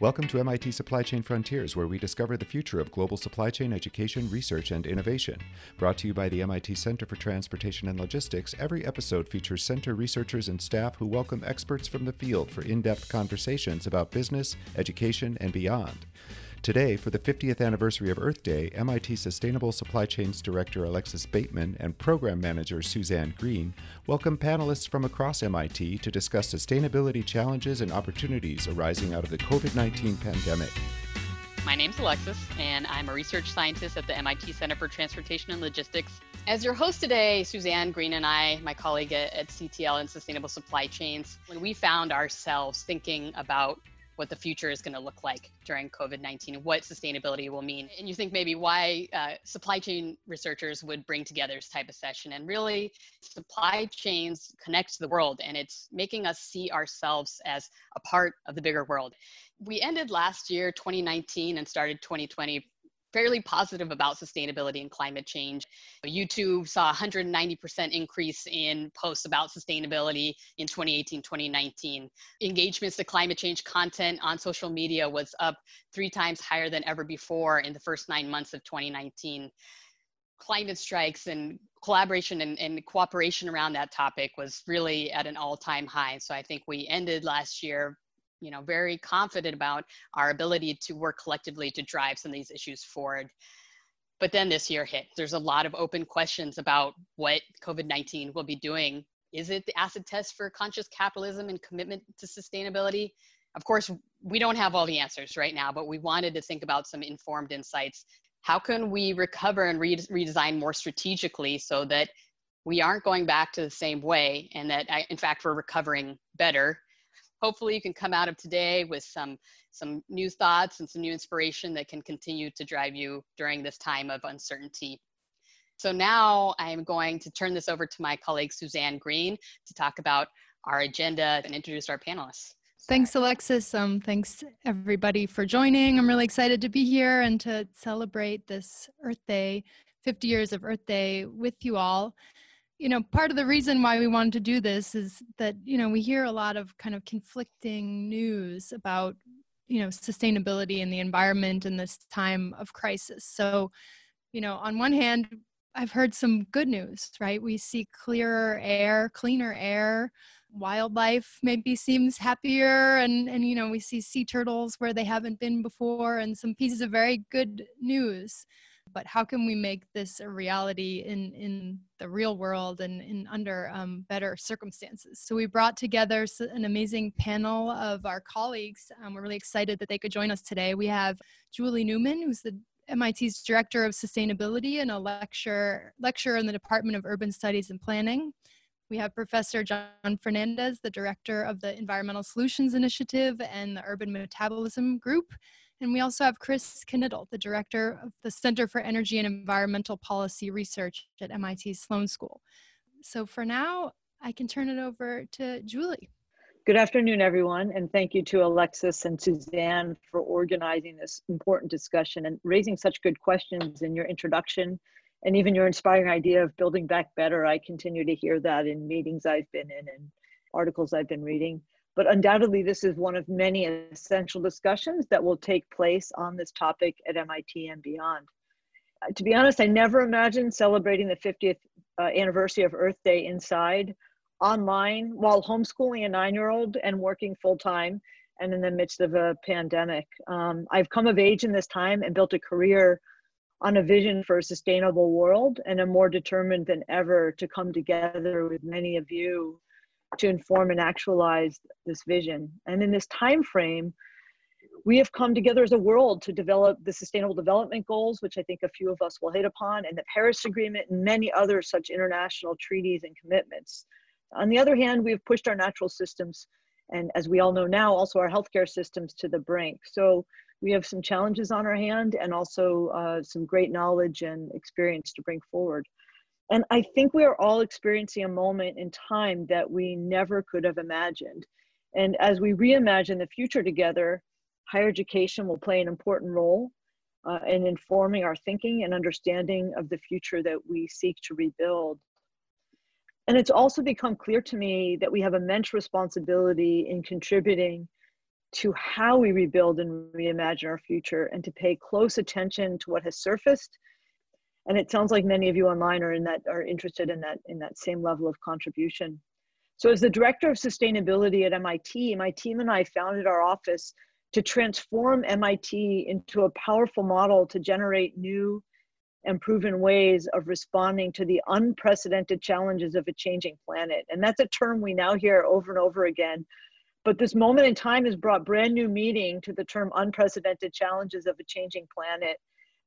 Welcome to MIT Supply Chain Frontiers, where we discover the future of global supply chain education, research, and innovation. Brought to you by the MIT Center for Transportation and Logistics, every episode features center researchers and staff who welcome experts from the field for in depth conversations about business, education, and beyond. Today, for the 50th anniversary of Earth Day, MIT Sustainable Supply Chains Director Alexis Bateman and Program Manager Suzanne Greene welcome panelists from across MIT to discuss sustainability challenges and opportunities arising out of the COVID 19 pandemic. My name's Alexis, and I'm a research scientist at the MIT Center for Transportation and Logistics. As your host today, Suzanne Greene and I, my colleague at, CTL and Sustainable Supply Chains, when we found ourselves thinking about what the future is going to look like during COVID 19 and what sustainability will mean. And you think maybe why uh, supply chain researchers would bring together this type of session. And really, supply chains connect to the world and it's making us see ourselves as a part of the bigger world. We ended last year, 2019, and started 2020 fairly positive about sustainability and climate change. YouTube saw 190% increase in posts about sustainability in 2018, 2019. Engagements to climate change content on social media was up three times higher than ever before in the first nine months of 2019. Climate strikes and collaboration and, and cooperation around that topic was really at an all-time high. So I think we ended last year you know, very confident about our ability to work collectively to drive some of these issues forward. But then this year hit. There's a lot of open questions about what COVID 19 will be doing. Is it the acid test for conscious capitalism and commitment to sustainability? Of course, we don't have all the answers right now, but we wanted to think about some informed insights. How can we recover and re- redesign more strategically so that we aren't going back to the same way and that, in fact, we're recovering better hopefully you can come out of today with some some new thoughts and some new inspiration that can continue to drive you during this time of uncertainty. So now I'm going to turn this over to my colleague Suzanne Greene to talk about our agenda and introduce our panelists. Thanks, Alexis. Um, thanks everybody for joining. I'm really excited to be here and to celebrate this Earth Day, 50 years of Earth Day with you all you know part of the reason why we wanted to do this is that you know we hear a lot of kind of conflicting news about you know sustainability and the environment in this time of crisis. So you know on one hand i've heard some good news right? We see clearer air cleaner air. Wildlife maybe seems happier and and you know we see sea turtles where they haven't been before and some pieces of very good news but how can we make this a reality in in the real world and in under um, better circumstances? So we brought together an amazing panel of our colleagues. Um, we're really excited that they could join us today. We have julie newman who's the MIT's Director of Sustainability and a lecturer, lecturer in the Department of Urban Studies and Planning. We have Professor John Fernandez, the Director of the Environmental Solutions Initiative and the Urban Metabolism Group, and we also have Chris Knittel, the director of the Center for Energy and Environmental Policy Research at MIT Sloan School. So for now, I can turn it over to Julie. Good afternoon, everyone, and thank you to Alexis and Suzanne for organizing this important discussion and raising such good questions in your introduction and even your inspiring idea of building back better. I continue to hear that in meetings I've been in and articles I've been reading but undoubtedly this is one of many essential discussions that will take place on this topic at MIT and beyond. Uh, to be honest, I never imagined celebrating the 50th uh, anniversary of Earth Day inside, online, while homeschooling a nine-year-old and working full-time and in the midst of a pandemic. Um, I've come of age in this time and built a career on a vision for a sustainable world and am more determined than ever to come together with many of you to inform and actualize this vision. And in this time frame, we have come together as a world to develop the Sustainable Development Goals, which I think a few of us will hit upon, and the Paris Agreement, and many other such international treaties and commitments. On the other hand, we have pushed our natural systems, and as we all know now, also our healthcare systems to the brink. So we have some challenges on our hand and also uh, some great knowledge and experience to bring forward. And I think we are all experiencing a moment in time that we never could have imagined. And as we reimagine the future together, higher education will play an important role uh, in informing our thinking and understanding of the future that we seek to rebuild. And it's also become clear to me that we have immense responsibility in contributing to how we rebuild and reimagine our future and to pay close attention to what has surfaced and it sounds like many of you online are in that are interested in that in that same level of contribution. So as the director of sustainability at mit my team and i founded our office to transform mit into a powerful model to generate new and proven ways of responding to the unprecedented challenges of a changing planet. And that's a term we now hear over and over again. But this moment in time has brought brand new meaning to the term unprecedented challenges of a changing planet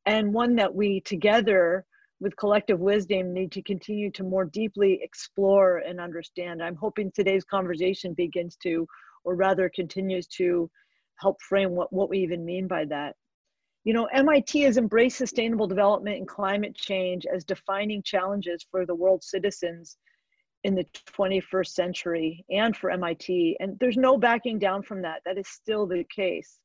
and one that we together with collective wisdom need to continue to more deeply explore and understand. I'm hoping today's conversation begins to, or rather continues to, help frame what, what we even mean by that. You know, MIT has embraced sustainable development and climate change as defining challenges for the world's citizens in the 21st century and for MIT. And there's no backing down from that. That is still the case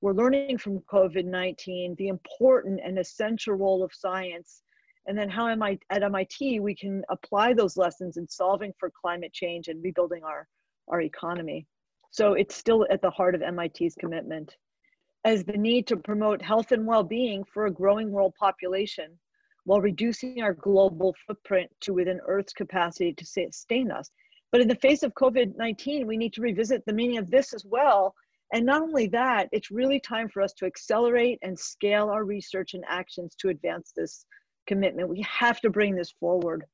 we're learning from COVID 19 the important and essential role of science, and then how I, at MIT we can apply those lessons in solving for climate change and rebuilding our, our economy. So it's still at the heart of MIT's commitment. As the need to promote health and well being for a growing world population while reducing our global footprint to within Earth's capacity to sustain us. But in the face of COVID 19, we need to revisit the meaning of this as well and not only that, it's really time for us to accelerate and scale our research and actions to advance this commitment. We have to bring this forward.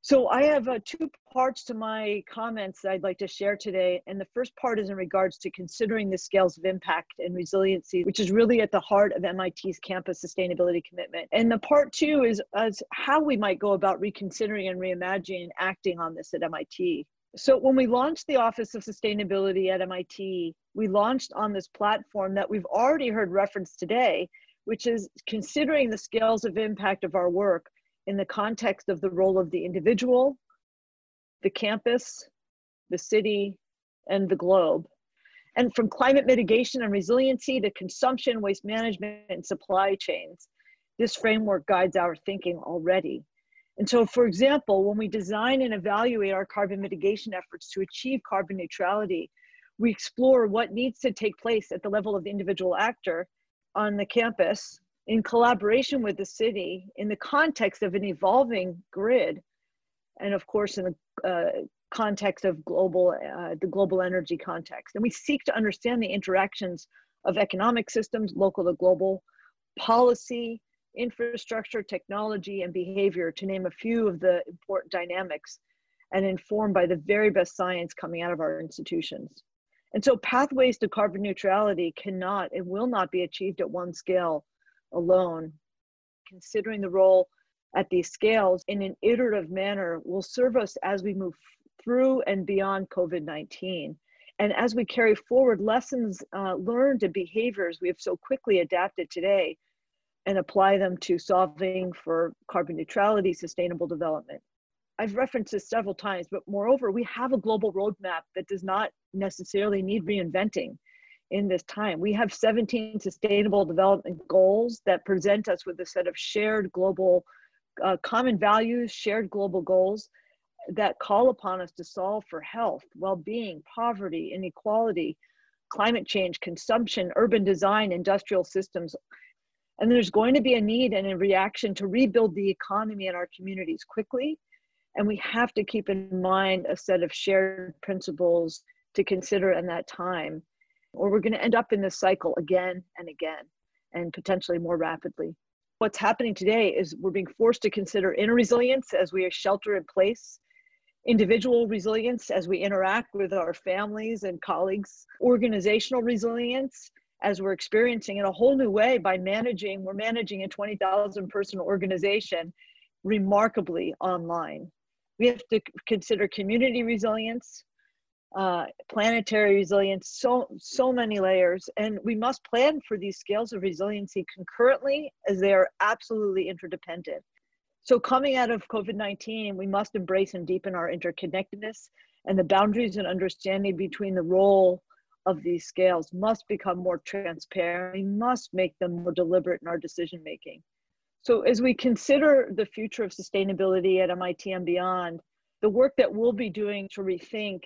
So I have uh, two parts to my comments that I'd like to share today. And the first part is in regards to considering the scales of impact and resiliency, which is really at the heart of MIT's campus sustainability commitment. And the part two is as how we might go about reconsidering and reimagining acting on this at MIT. So when we launched the Office of Sustainability at MIT, we launched on this platform that we've already heard referenced today, which is considering the scales of impact of our work in the context of the role of the individual, the campus, the city, and the globe. And from climate mitigation and resiliency to consumption, waste management, and supply chains, this framework guides our thinking already. And so, for example, when we design and evaluate our carbon mitigation efforts to achieve carbon neutrality, we explore what needs to take place at the level of the individual actor on the campus in collaboration with the city in the context of an evolving grid. And of course in the uh, context of global uh, the global energy context. And we seek to understand the interactions of economic systems local to global policy infrastructure, technology, and behavior, to name a few of the important dynamics, and informed by the very best science coming out of our institutions. And so, pathways to carbon neutrality cannot and will not be achieved at one scale alone. Considering the role at these scales in an iterative manner will serve us as we move through and beyond COVID 19. And as we carry forward lessons uh, learned and behaviors we have so quickly adapted today, and apply them to solving for carbon neutrality, sustainable development. I've referenced this several times, but moreover, we have a global roadmap that does not necessarily need reinventing in this time. We have 17 sustainable development goals that present us with a set of shared global uh, common values, shared global goals that call upon us to solve for health, well-being, poverty, inequality, climate change, consumption, urban design, industrial systems, and there's going to be a need and a reaction to rebuild the economy in our communities quickly. And we have to keep in mind a set of shared principles to consider in that time, or we're going to end up in this cycle again and again, and potentially more rapidly. What's happening today is we're being forced to consider inner resilience as we shelter in place, individual resilience as we interact with our families and colleagues, organizational resilience as we're experiencing in a whole new way by managing, we're managing a 20,000 person organization remarkably online. We have to consider community resilience, uh, planetary resilience, so, so many layers. And we must plan for these scales of resiliency concurrently as they are absolutely interdependent. So, coming out of COVID 19, we must embrace and deepen our interconnectedness and the boundaries and understanding between the role of these scales must become more transparent. We must make them more deliberate in our decision making. So, as we consider the future of sustainability at MIT and beyond, the work that we'll be doing to rethink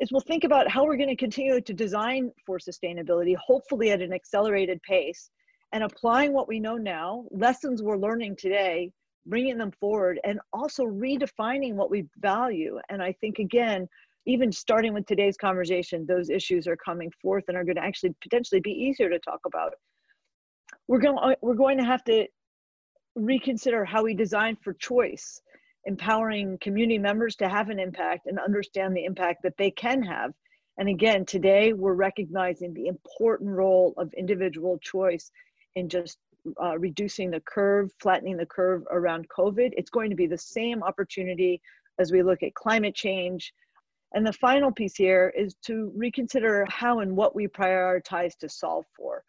is we'll think about how we're going to continue to design for sustainability, hopefully at an accelerated pace, and applying what we know now, lessons we're learning today, bringing them forward, and also redefining what we value. And I think, again, even starting with today's conversation, those issues are coming forth and are going to actually potentially be easier to talk about. We're going, we're going to have to reconsider how we design for choice empowering community members to have an impact and understand the impact that they can have. And again, today we're recognizing the important role of individual choice in just uh, reducing the curve, flattening the curve around COVID. It's going to be the same opportunity as we look at climate change. And the final piece here is to reconsider how and what we prioritize to solve for.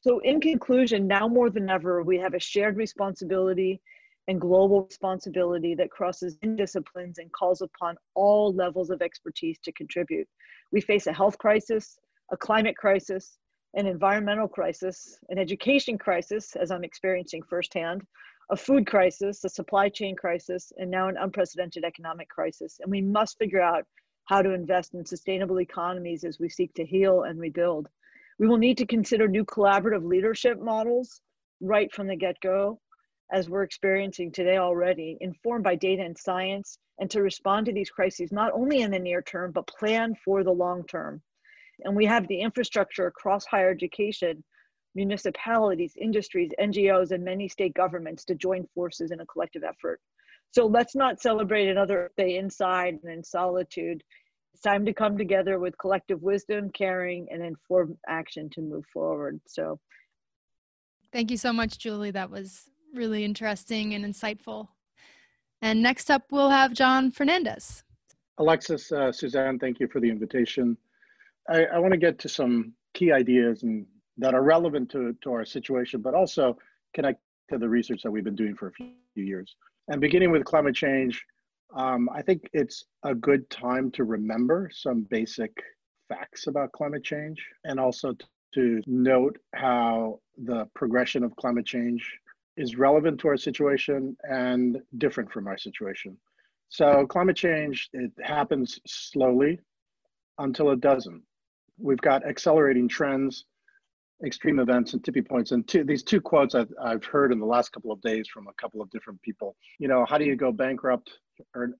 So, in conclusion, now more than ever, we have a shared responsibility and global responsibility that crosses in disciplines and calls upon all levels of expertise to contribute. We face a health crisis, a climate crisis, an environmental crisis, an education crisis, as I'm experiencing firsthand, a food crisis, a supply chain crisis, and now an unprecedented economic crisis. And we must figure out how to invest in sustainable economies as we seek to heal and rebuild. We will need to consider new collaborative leadership models right from the get go as we're experiencing today already, informed by data and science, and to respond to these crises not only in the near term, but plan for the long term. And we have the infrastructure across higher education, municipalities, industries, NGOs, and many state governments to join forces in a collective effort. So let's not celebrate another day inside and in solitude. It's time to come together with collective wisdom, caring, and informed action to move forward. So Thank you so much, Julie. That was really interesting and insightful. And next up, we'll have John Fernandez. Alexis, uh, Suzanne, thank you for the invitation. I, I want to get to some key ideas and that are relevant to, to our situation, but also connect to the research that we've been doing for a few years. And beginning with climate change, um, I think it's a good time to remember some basic facts about climate change and also to note how the progression of climate change is relevant to our situation and different from our situation. So climate change, it happens slowly until it doesn't. We've got accelerating trends, extreme events and tipping points. And two, these two quotes I've, I've heard in the last couple of days from a couple of different people. You know, how do you go bankrupt?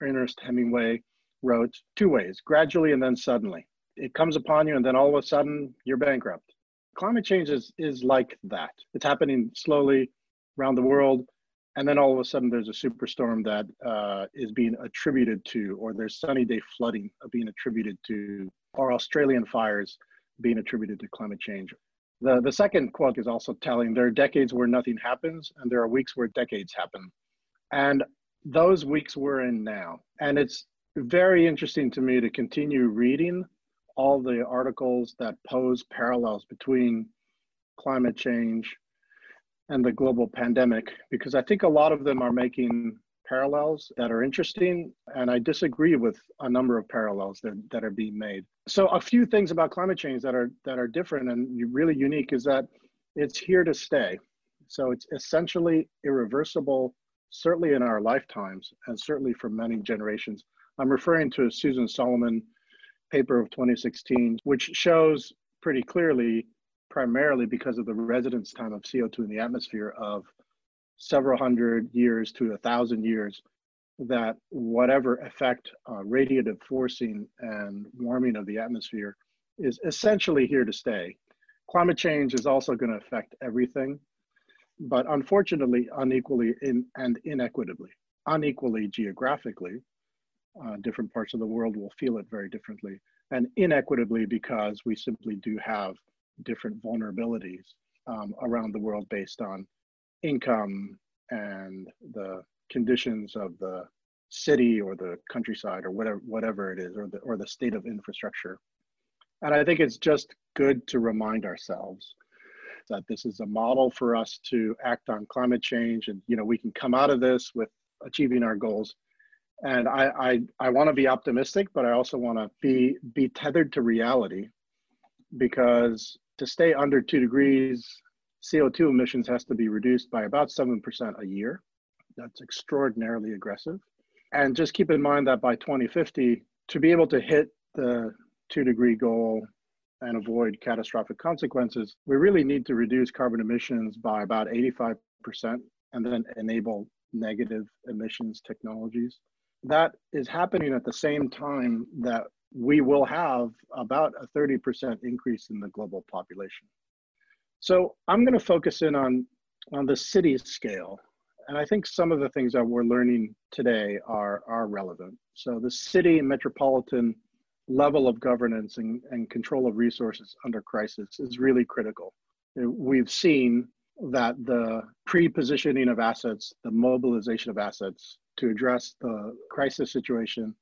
Ernest Hemingway wrote two ways, gradually and then suddenly. It comes upon you and then all of a sudden you're bankrupt. Climate change is, is like that. It's happening slowly around the world. And then all of a sudden, there's a superstorm that uh, is being attributed to, or there's sunny day flooding being attributed to, or Australian fires being attributed to climate change. The, the second quote is also telling there are decades where nothing happens, and there are weeks where decades happen. And those weeks we're in now. And it's very interesting to me to continue reading all the articles that pose parallels between climate change and the global pandemic because I think a lot of them are making parallels that are interesting and I disagree with a number of parallels that, that are being made. So a few things about climate change that are that are different and really unique is that it's here to stay. So it's essentially irreversible certainly in our lifetimes and certainly for many generations. I'm referring to a Susan Solomon paper of 2016 which shows pretty clearly primarily because of the residence time of CO2 in the atmosphere of several hundred years to a thousand years, that whatever effect uh, radiative forcing and warming of the atmosphere is essentially here to stay. Climate change is also going to affect everything, but unfortunately, unequally in, and inequitably. Unequally geographically, uh, different parts of the world will feel it very differently, and inequitably because we simply do have different vulnerabilities um, around the world based on income and the conditions of the city or the countryside or whatever whatever it is or the or the state of infrastructure. And i think it's just good to remind ourselves that this is a model for us to act on climate change and you know we can come out of this with achieving our goals. And i i, I want to be optimistic but i also want to be be tethered to reality because to stay under two degrees, CO2 emissions has to be reduced by about 7% a year. That's extraordinarily aggressive. And just keep in mind that by 2050, to be able to hit the two degree goal and avoid catastrophic consequences, we really need to reduce carbon emissions by about 85% and then enable negative emissions technologies. That is happening at the same time that we will have about a 30% increase in the global population. So I'm going to focus in on, on the city scale. And I think some of the things that we're learning today are, are relevant. So the city and metropolitan level of governance and, and control of resources under crisis is really critical. Uh, we've seen that the pre-positioning of assets, the mobilization of assets to address the crisis situation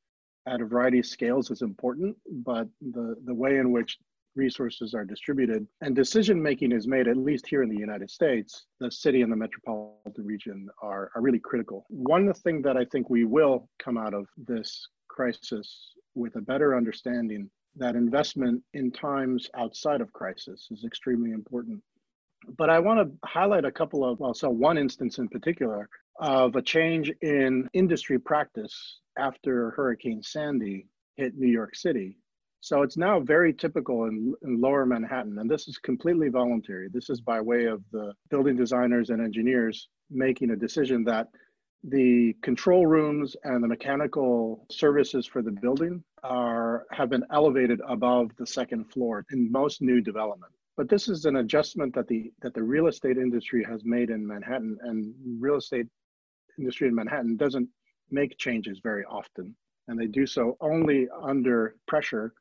at a variety of scales is important, but the, the way in which resources are distributed and decision making is made, at least here in the United States, the city and the metropolitan region are, are really critical. One thing that I think we will come out of this crisis with a better understanding that investment in times outside of crisis is extremely important. But I want to highlight a couple of, well, so one instance in particular of a change in industry practice after Hurricane Sandy hit New York City. So it's now very typical in, in, lower Manhattan, and this is completely voluntary. This is by way of the building designers and engineers making a decision that the control rooms and the mechanical services for the building are have been elevated above the second floor in most new development. But this is an adjustment that the that the real estate industry has made in Manhattan, and real estate industry in Manhattan doesn't make changes very often, and they do so only under pressure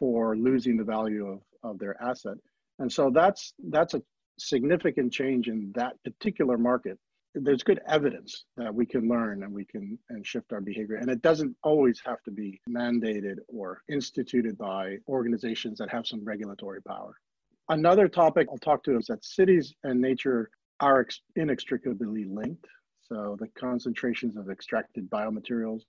for losing the value of, of their asset. And so that's that's a significant change in that particular market. There's good evidence that we can learn and we can and shift our behavior. And it doesn't always have to be mandated or instituted by organizations that have some regulatory power. Another topic I'll talk to is that cities and nature are inextricably linked. So the concentrations of extracted biomaterials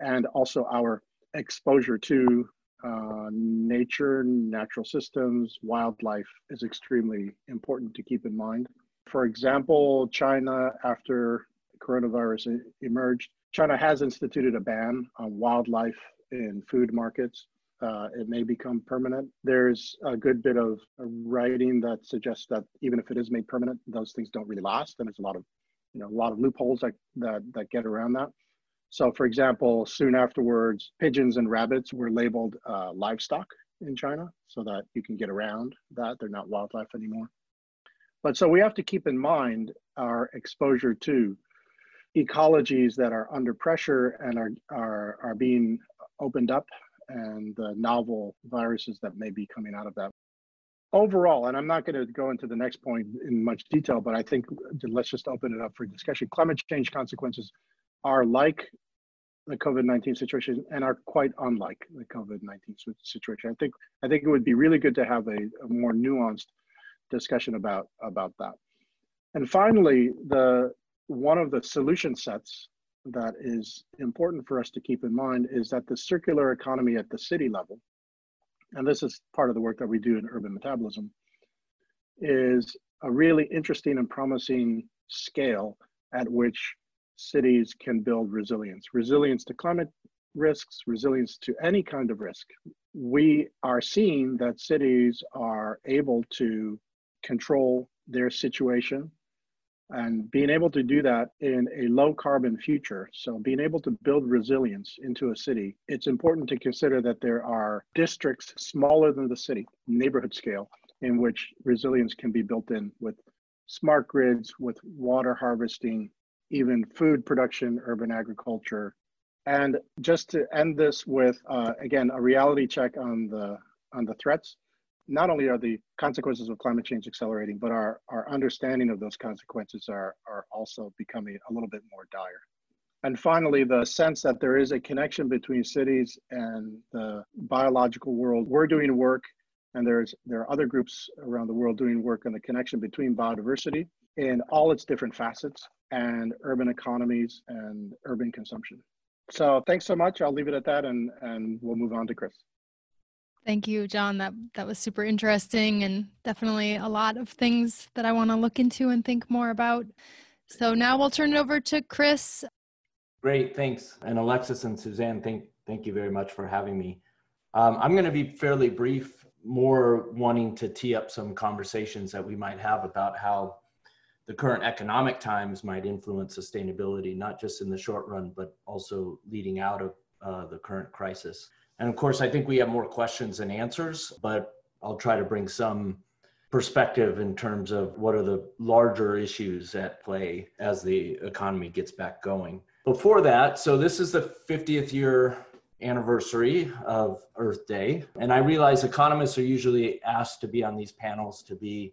and also our exposure to uh, nature, natural systems, wildlife is extremely important to keep in mind. For example, China, after coronavirus emerged, China has instituted a ban on wildlife in food markets. Uh, it may become permanent. There's a good bit of writing that suggests that even if it is made permanent, those things don't really last, and there's a lot of you know a lot of loopholes that that, that get around that. So, for example, soon afterwards, pigeons and rabbits were labeled uh, livestock in China, so that you can get around that they're not wildlife anymore. But so we have to keep in mind our exposure to ecologies that are under pressure and are are are being opened up and the novel viruses that may be coming out of that overall, and I'm not going to go into the next point in much detail, but I think let's just open it up for discussion. Climate change consequences are like the COVID-19 situation and are quite unlike the COVID-19 situation. I think I think it would be really good to have a, a more nuanced discussion about about that. And finally, the one of the solution sets that is important for us to keep in mind is that the circular economy at the city level and this is part of the work that we do in urban metabolism, is a really interesting and promising scale at which cities can build resilience resilience to climate risks, resilience to any kind of risk. We are seeing that cities are able to control their situation and being able to do that in a low carbon future so being able to build resilience into a city it's important to consider that there are districts smaller than the city neighborhood scale in which resilience can be built in with smart grids with water harvesting even food production urban agriculture and just to end this with uh, again a reality check on the on the threats not only are the consequences of climate change accelerating, but our, our understanding of those consequences are, are also becoming a little bit more dire. And finally, the sense that there is a connection between cities and the biological world. We're doing work, and there's there are other groups around the world doing work on the connection between biodiversity in all its different facets and urban economies and urban consumption. So thanks so much. I'll leave it at that, and and we'll move on to Chris. Thank you, John. That that was super interesting and definitely a lot of things that I want to look into and think more about. So now we'll turn it over to Chris. Great, thanks. And Alexis and Suzanne, thank thank you very much for having me. Um, I'm going to be fairly brief, more wanting to tee up some conversations that we might have about how the current economic times might influence sustainability, not just in the short run, but also leading out of uh, the current crisis. And of course, I think we have more questions than answers, but I'll try to bring some perspective in terms of what are the larger issues at play as the economy gets back going. Before that, so this is the 50th year anniversary of Earth Day. And I realize economists are usually asked to be on these panels to be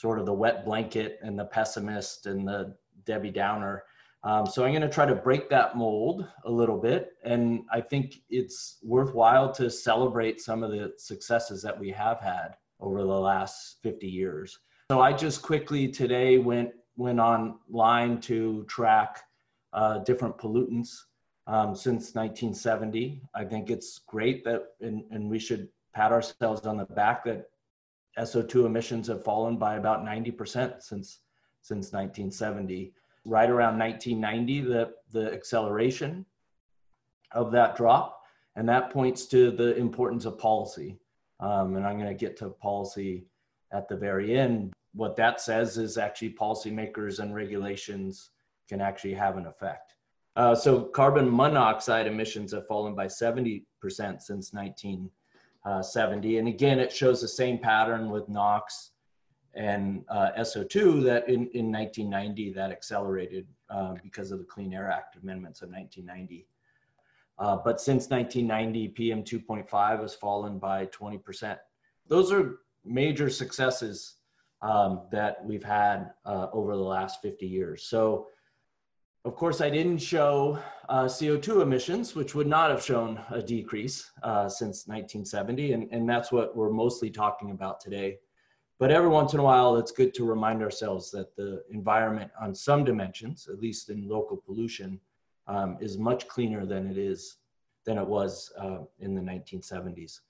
sort of the wet blanket and the pessimist and the Debbie Downer. Um, so I'm going to try to break that mold a little bit. And I think it's worthwhile to celebrate some of the successes that we have had over the last 50 years. So I just quickly today went went online to track uh, different pollutants um, since 1970. I think it's great that, and, and we should pat ourselves on the back that SO2 emissions have fallen by about 90% since since 1970 right around 1990, the, the acceleration of that drop. And that points to the importance of policy. Um, and I'm going to get to policy at the very end. What that says is actually policymakers and regulations can actually have an effect. Uh, so carbon monoxide emissions have fallen by 70% since 1970. And again, it shows the same pattern with NOx and uh, SO2 that in, in 1990 that accelerated uh, because of the Clean Air Act amendments of 1990. Uh, but since 1990, PM 2.5 has fallen by 20%. Those are major successes um, that we've had uh, over the last 50 years. So, of course, I didn't show uh, CO2 emissions, which would not have shown a decrease uh, since 1970, and, and that's what we're mostly talking about today. But every once in a while, it's good to remind ourselves that the environment, on some dimensions, at least in local pollution, um, is much cleaner than it is than it was uh, in the 1970s.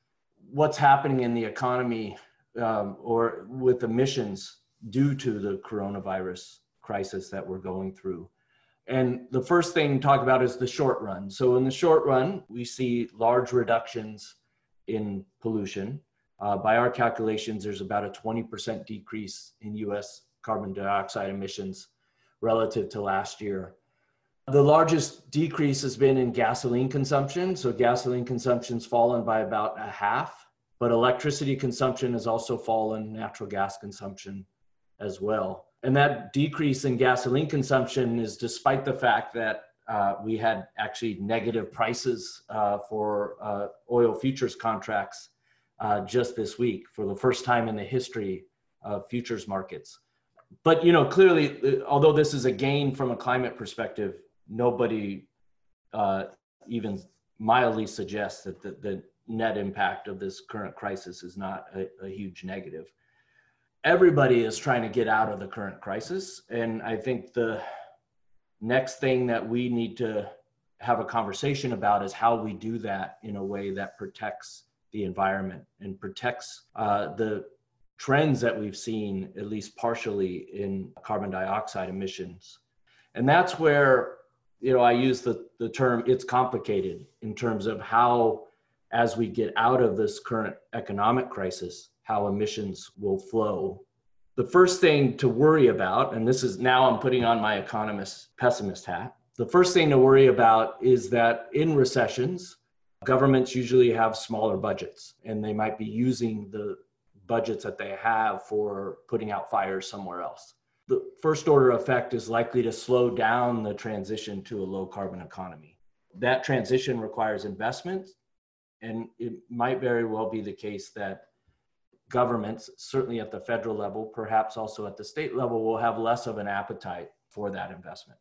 What's happening in the economy um, or with emissions due to the coronavirus crisis that we're going through? And the first thing to talk about is the short run. So in the short run, we see large reductions in pollution. Uh, by our calculations, there's about a 20% decrease in US carbon dioxide emissions relative to last year. The largest decrease has been in gasoline consumption. So gasoline consumption's fallen by about a half, but electricity consumption has also fallen, natural gas consumption as well. And that decrease in gasoline consumption is despite the fact that uh, we had actually negative prices uh, for uh, oil futures contracts uh, just this week for the first time in the history of futures markets. But you know, clearly, uh, although this is a gain from a climate perspective, nobody uh, even mildly suggests that the, the, net impact of this current crisis is not a, a huge negative. Everybody is trying to get out of the current crisis, and I think the next thing that we need to have a conversation about is how we do that in a way that protects the environment and protects uh, the trends that we've seen, at least partially, in carbon dioxide emissions. And that's where, you know, I use the, the term it's complicated in terms of how, as we get out of this current economic crisis, how emissions will flow. The first thing to worry about, and this is now I'm putting on my economist pessimist hat, the first thing to worry about is that in recessions, Governments usually have smaller budgets and they might be using the budgets that they have for putting out fires somewhere else. The first order effect is likely to slow down the transition to a low carbon economy. That transition requires investment, and it might very well be the case that governments, certainly at the federal level, perhaps also at the state level, will have less of an appetite for that investment.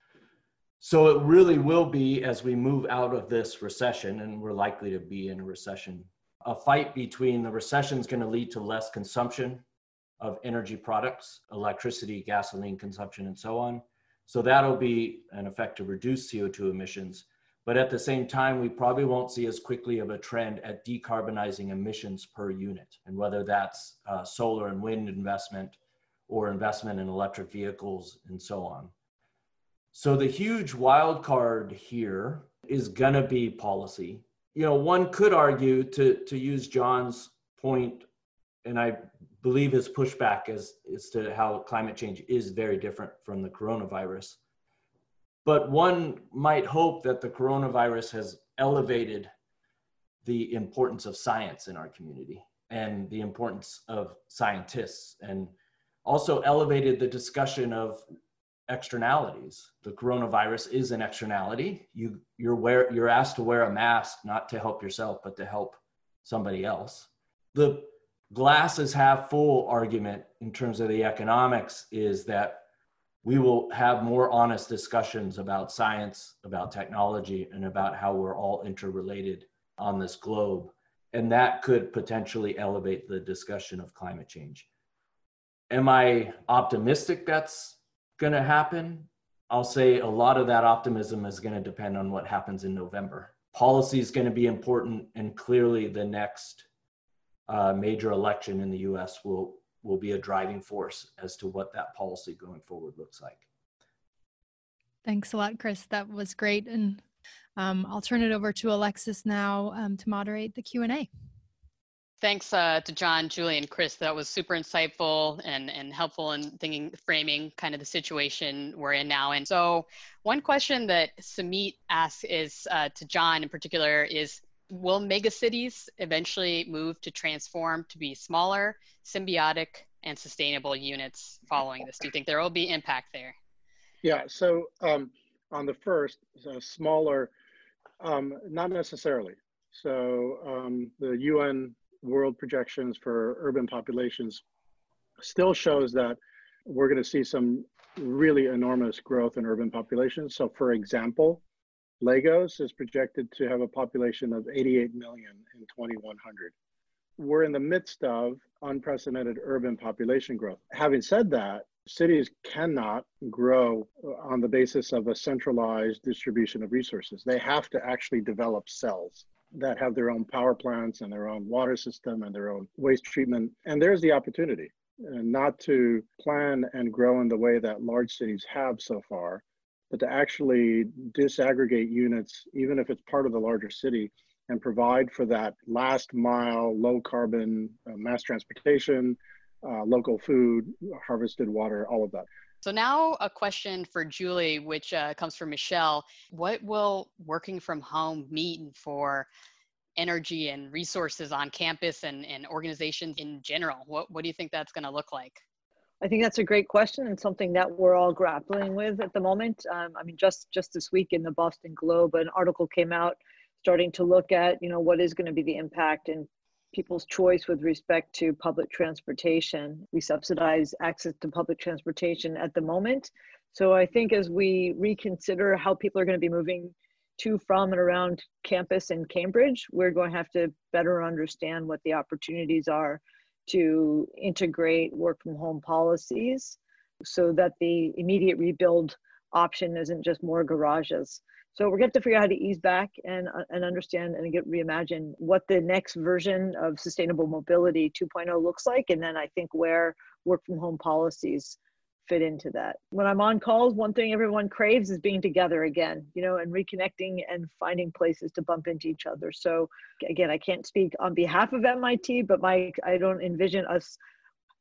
So it really will be as we move out of this recession, and we're likely to be in a recession, a fight between the recession is going to lead to less consumption of energy products, electricity, gasoline consumption, and so on. So that'll be an effect to reduce CO2 emissions. But at the same time, we probably won't see as quickly of a trend at decarbonizing emissions per unit. And whether that's uh, solar and wind investment or investment in electric vehicles and so on. So the huge wild card here is going to be policy. you know, one could argue to to use John's point, and I believe his pushback as as to how climate change is very different from the coronavirus. But one might hope that the coronavirus has elevated the importance of science in our community and the importance of scientists and also elevated the discussion of externalities. The coronavirus is an externality. You you're wear you're asked to wear a mask not to help yourself but to help somebody else. The glass is half full argument in terms of the economics is that we will have more honest discussions about science, about technology, and about how we're all interrelated on this globe. And that could potentially elevate the discussion of climate change. Am I optimistic that's going to happen? I'll say a lot of that optimism is going to depend on what happens in November. Policy is going to be important, and clearly the next uh, major election in the US will, will be a driving force as to what that policy going forward looks like. Thanks a lot, Chris. That was great. And um, I'll turn it over to Alexis now um, to moderate the Q&A. Thanks uh, to John, Julie, and Chris. That was super insightful and, and helpful in thinking, framing kind of the situation we're in now. And so, one question that Samit asks is uh, to John in particular is Will megacities eventually move to transform to be smaller, symbiotic, and sustainable units following this? Do you think there will be impact there? Yeah, so um, on the first, smaller, um, not necessarily. So um, the UN world projections for urban populations still shows that we're going to see some really enormous growth in urban populations. So, for example, Lagos is projected to have a population of 88 million in 2100. We're in the midst of unprecedented urban population growth. Having said that, cities cannot grow on the basis of a centralized distribution of resources. They have to actually develop cells that have their own power plants and their own water system and their own waste treatment. And there's the opportunity uh, not to plan and grow in the way that large cities have so far, but to actually disaggregate units, even if it's part of the larger city, and provide for that last mile, low carbon uh, mass transportation, uh, local food, harvested water, all of that. So now a question for Julie, which uh, comes from Michelle. What will working from home mean for energy and resources on campus and, and organizations in general? What, what do you think that's going to look like? I think that's a great question and something that we're all grappling with at the moment. Um, I mean, just just this week in the Boston Globe, an article came out starting to look at you know what is going to be the impact and people's choice with respect to public transportation. We subsidize access to public transportation at the moment. So I think as we reconsider how people are going to be moving to, from, and around campus in Cambridge, we're going to have to better understand what the opportunities are to integrate work from home policies so that the immediate rebuild option isn't just more garages. So we're going to have to figure out how to ease back and, uh, and understand and get reimagine what the next version of sustainable mobility 2.0 looks like. And then I think where work from home policies fit into that. When I'm on calls, one thing everyone craves is being together again, you know, and reconnecting and finding places to bump into each other. So again, I can't speak on behalf of MIT, but my I don't envision us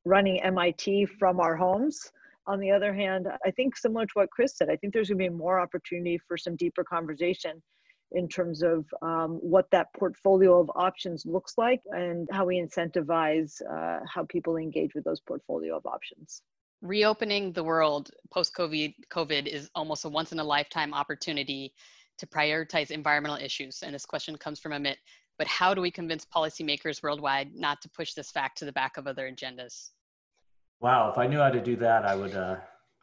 running MIT from our homes on the other hand, I think similar to what Chris said, I think there's going to be more opportunity for some deeper conversation in terms of um, what that portfolio of options looks like and how we incentivize uh, how people engage with those portfolio of options. Reopening the world post COVID COVID is almost a once in a lifetime opportunity to prioritize environmental issues. And this question comes from Amit. But how do we convince policymakers worldwide not to push this fact to the back of other agendas? Wow, if I knew how to do that, I would. Uh,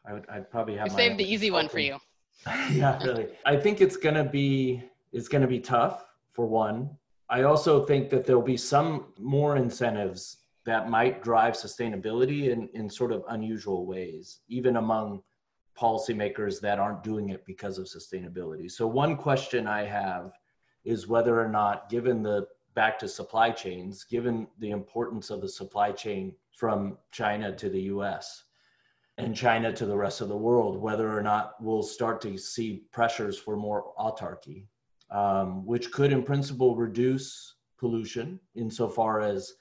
I would. I'd probably have. We saved the easy one for you. yeah, really. I think it's gonna be. It's gonna be tough for one. I also think that there'll be some more incentives that might drive sustainability in, in sort of unusual ways, even among policymakers that aren't doing it because of sustainability. So one question I have is whether or not, given the back to supply chains, given the importance of the supply chain from China to the US and China to the rest of the world, whether or not we'll start to see pressures for more autarky. um, which could, in principle, reduce pollution insofar as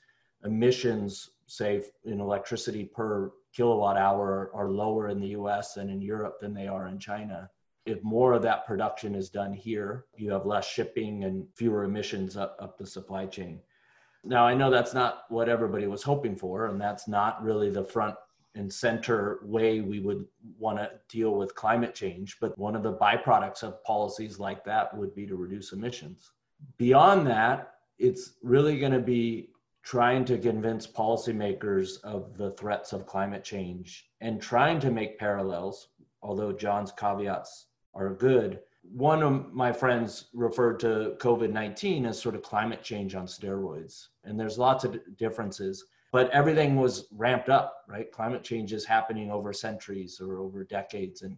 emissions, say in electricity per kilowatt hour, are lower in the US and in Europe than they are in China. If more of that production is done here, you have less shipping and fewer emissions up, up the supply chain. Now, I know that's not what everybody was hoping for, and that's not really the front and center way we would want to deal with climate change. But one of the byproducts of policies like that would be to reduce emissions. Beyond that, it's really going to be trying to convince policymakers of the threats of climate change and trying to make parallels, although John's caveats are good. One of my friends referred to COVID 19 as sort of climate change on steroids. And there's lots of differences but everything was ramped up, right? Climate change is happening over centuries or over decades, and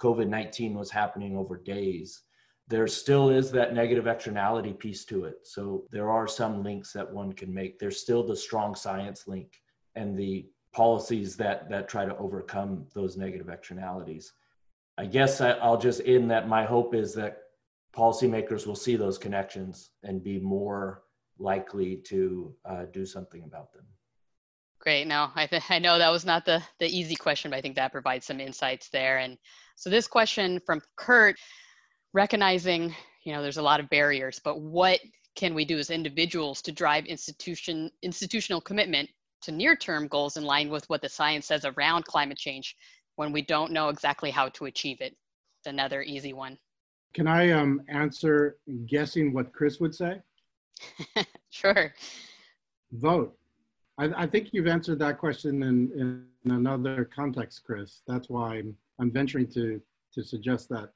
COVID 19 was happening over days. There still is that negative externality piece to it. So there are some links that one can make. There's still the strong science link and the policies that, that try to overcome those negative externalities. I guess I'll just end that my hope is that policymakers will see those connections and be more likely to uh, do something about them. Great. No, I, th- I know that was not the, the easy question, but I think that provides some insights there. And so this question from Kurt, recognizing, you know, there's a lot of barriers, but what can we do as individuals to drive institution institutional commitment to near-term goals in line with what the science says around climate change when we don't know exactly how to achieve it? It's another easy one. Can I um, answer guessing what Chris would say? sure. Vote. I, I, think you've answered that question in, in another context, Chris. That's why I'm, I'm venturing to, to suggest that.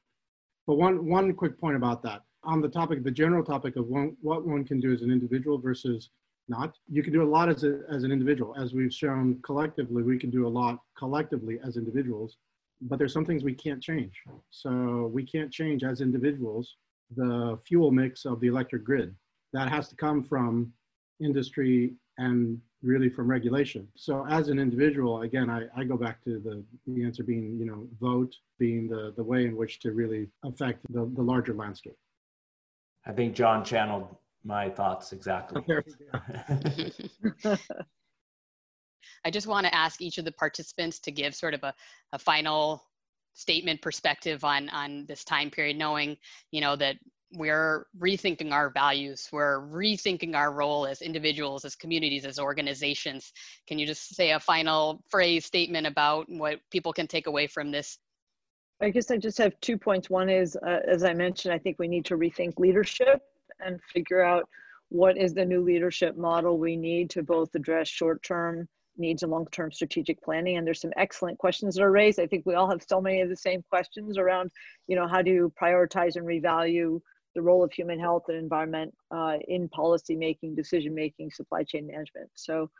But one, one quick point about that. On the topic, the general topic of one, what one can do as an individual versus not, you can do a lot as, a, as an individual. As we've shown collectively, we can do a lot collectively as individuals, but there's some things we can't change. So we can't change as individuals the fuel mix of the electric grid. That has to come from industry and really from regulation. So as an individual, again, I, I go back to the, the answer being, you know, vote being the, the way in which to really affect the, the larger landscape. I think John channeled my thoughts exactly. I just want to ask each of the participants to give sort of a, a final statement perspective on on this time period knowing you know that we're rethinking our values we're rethinking our role as individuals as communities as organizations. Can you just say a final phrase statement about what people can take away from this? I guess i just have two points. One is uh, as i mentioned i think we need to rethink leadership and figure out what is the new leadership model we need to both address short-term needs and long-term strategic planning. And there's some excellent questions that are raised. I think we all have so many of the same questions around you know how do you prioritize and revalue the role of human health and environment uh, in policy making, decision making, supply chain management. So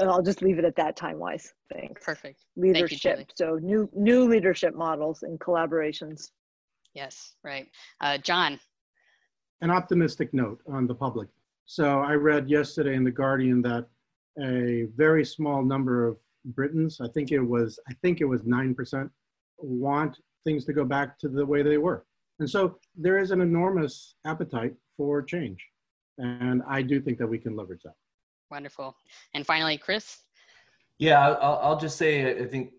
I'll just leave it at that time wise. Thanks. Perfect. Leadership. You, so new new leadership models and collaborations. Yes, right. Uh, John. An optimistic note on the public. So I read yesterday in the Guardian that a very small number of Britons, I think it was I think it was nine percent, want things to go back to the way they were. And so there is an enormous appetite for change. And I do think that we can leverage that. Wonderful. And finally, Chris? Yeah, I'll, I'll just say I think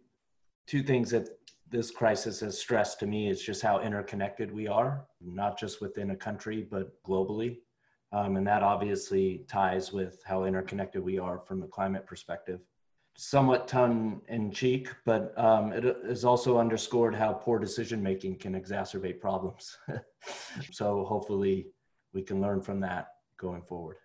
two things that this crisis has stressed to me is just how interconnected we are, not just within a country, but globally. Um, and that obviously ties with how interconnected we are from a climate perspective somewhat tongue in cheek, but um, it has also underscored how poor decision making can exacerbate problems. so hopefully we can learn from that going forward.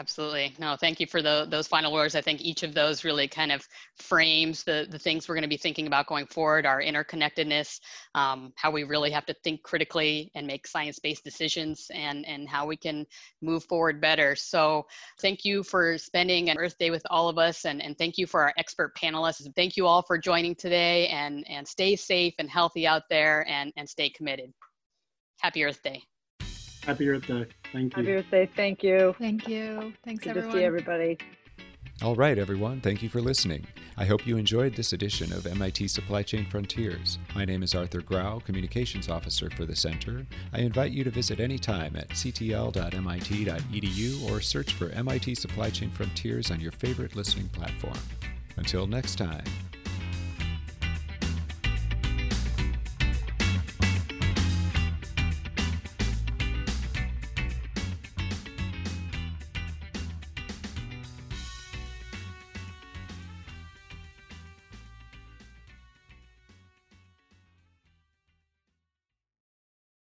Absolutely. No, thank you for the, those final words. I think each of those really kind of frames the, the things we're going to be thinking about going forward, our interconnectedness, um, how we really have to think critically and make science-based decisions and, and how we can move forward better. So thank you for spending an Earth Day with all of us and, and thank you for our expert panelists. Thank you all for joining today and, and stay safe and healthy out there and, and stay committed. Happy Earth Day. Happy Earth Day. Thank you. Happy Earth Day. Thank you. Thank you. Thanks, Good everyone. to see everybody. All right, everyone, thank you for listening. I hope you enjoyed this edition of MIT Supply Chain Frontiers. My name is Arthur Grau, Communications Officer for the Center. I invite you to visit anytime at ctl.mit.edu or search for MIT Supply Chain Frontiers on your favorite listening platform. Until next time.